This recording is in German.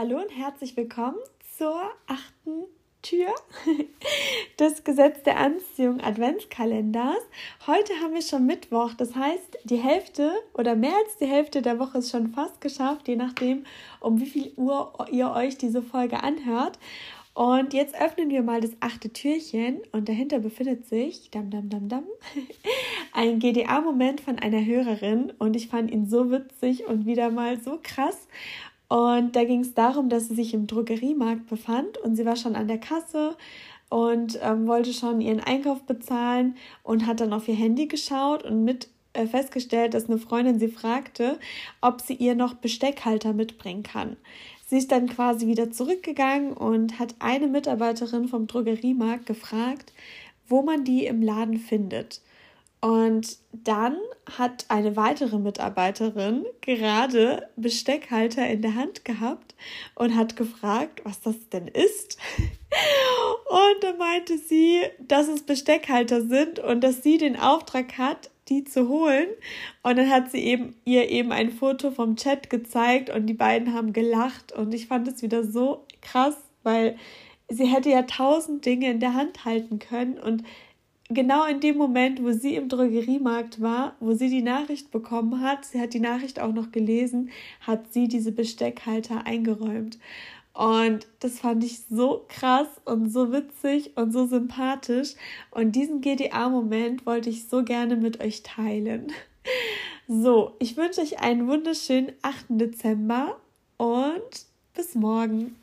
Hallo und herzlich willkommen zur achten Tür des Gesetz der Anziehung Adventskalenders. Heute haben wir schon Mittwoch, das heißt, die Hälfte oder mehr als die Hälfte der Woche ist schon fast geschafft, je nachdem, um wie viel Uhr ihr euch diese Folge anhört. Und jetzt öffnen wir mal das achte Türchen und dahinter befindet sich dam, dam, dam, dam, ein GDA-Moment von einer Hörerin und ich fand ihn so witzig und wieder mal so krass. Und da ging es darum, dass sie sich im Drogeriemarkt befand und sie war schon an der Kasse und ähm, wollte schon ihren Einkauf bezahlen und hat dann auf ihr Handy geschaut und mit äh, festgestellt, dass eine Freundin sie fragte, ob sie ihr noch Besteckhalter mitbringen kann. Sie ist dann quasi wieder zurückgegangen und hat eine Mitarbeiterin vom Drogeriemarkt gefragt, wo man die im Laden findet. Und dann hat eine weitere Mitarbeiterin gerade Besteckhalter in der Hand gehabt und hat gefragt, was das denn ist. Und dann meinte sie, dass es Besteckhalter sind und dass sie den Auftrag hat, die zu holen. Und dann hat sie eben ihr eben ein Foto vom Chat gezeigt und die beiden haben gelacht und ich fand es wieder so krass, weil sie hätte ja tausend Dinge in der Hand halten können und genau in dem Moment, wo sie im Drogeriemarkt war, wo sie die Nachricht bekommen hat, sie hat die Nachricht auch noch gelesen, hat sie diese Besteckhalter eingeräumt. Und das fand ich so krass und so witzig und so sympathisch. Und diesen GDA-Moment wollte ich so gerne mit euch teilen. So, ich wünsche euch einen wunderschönen 8. Dezember und bis morgen.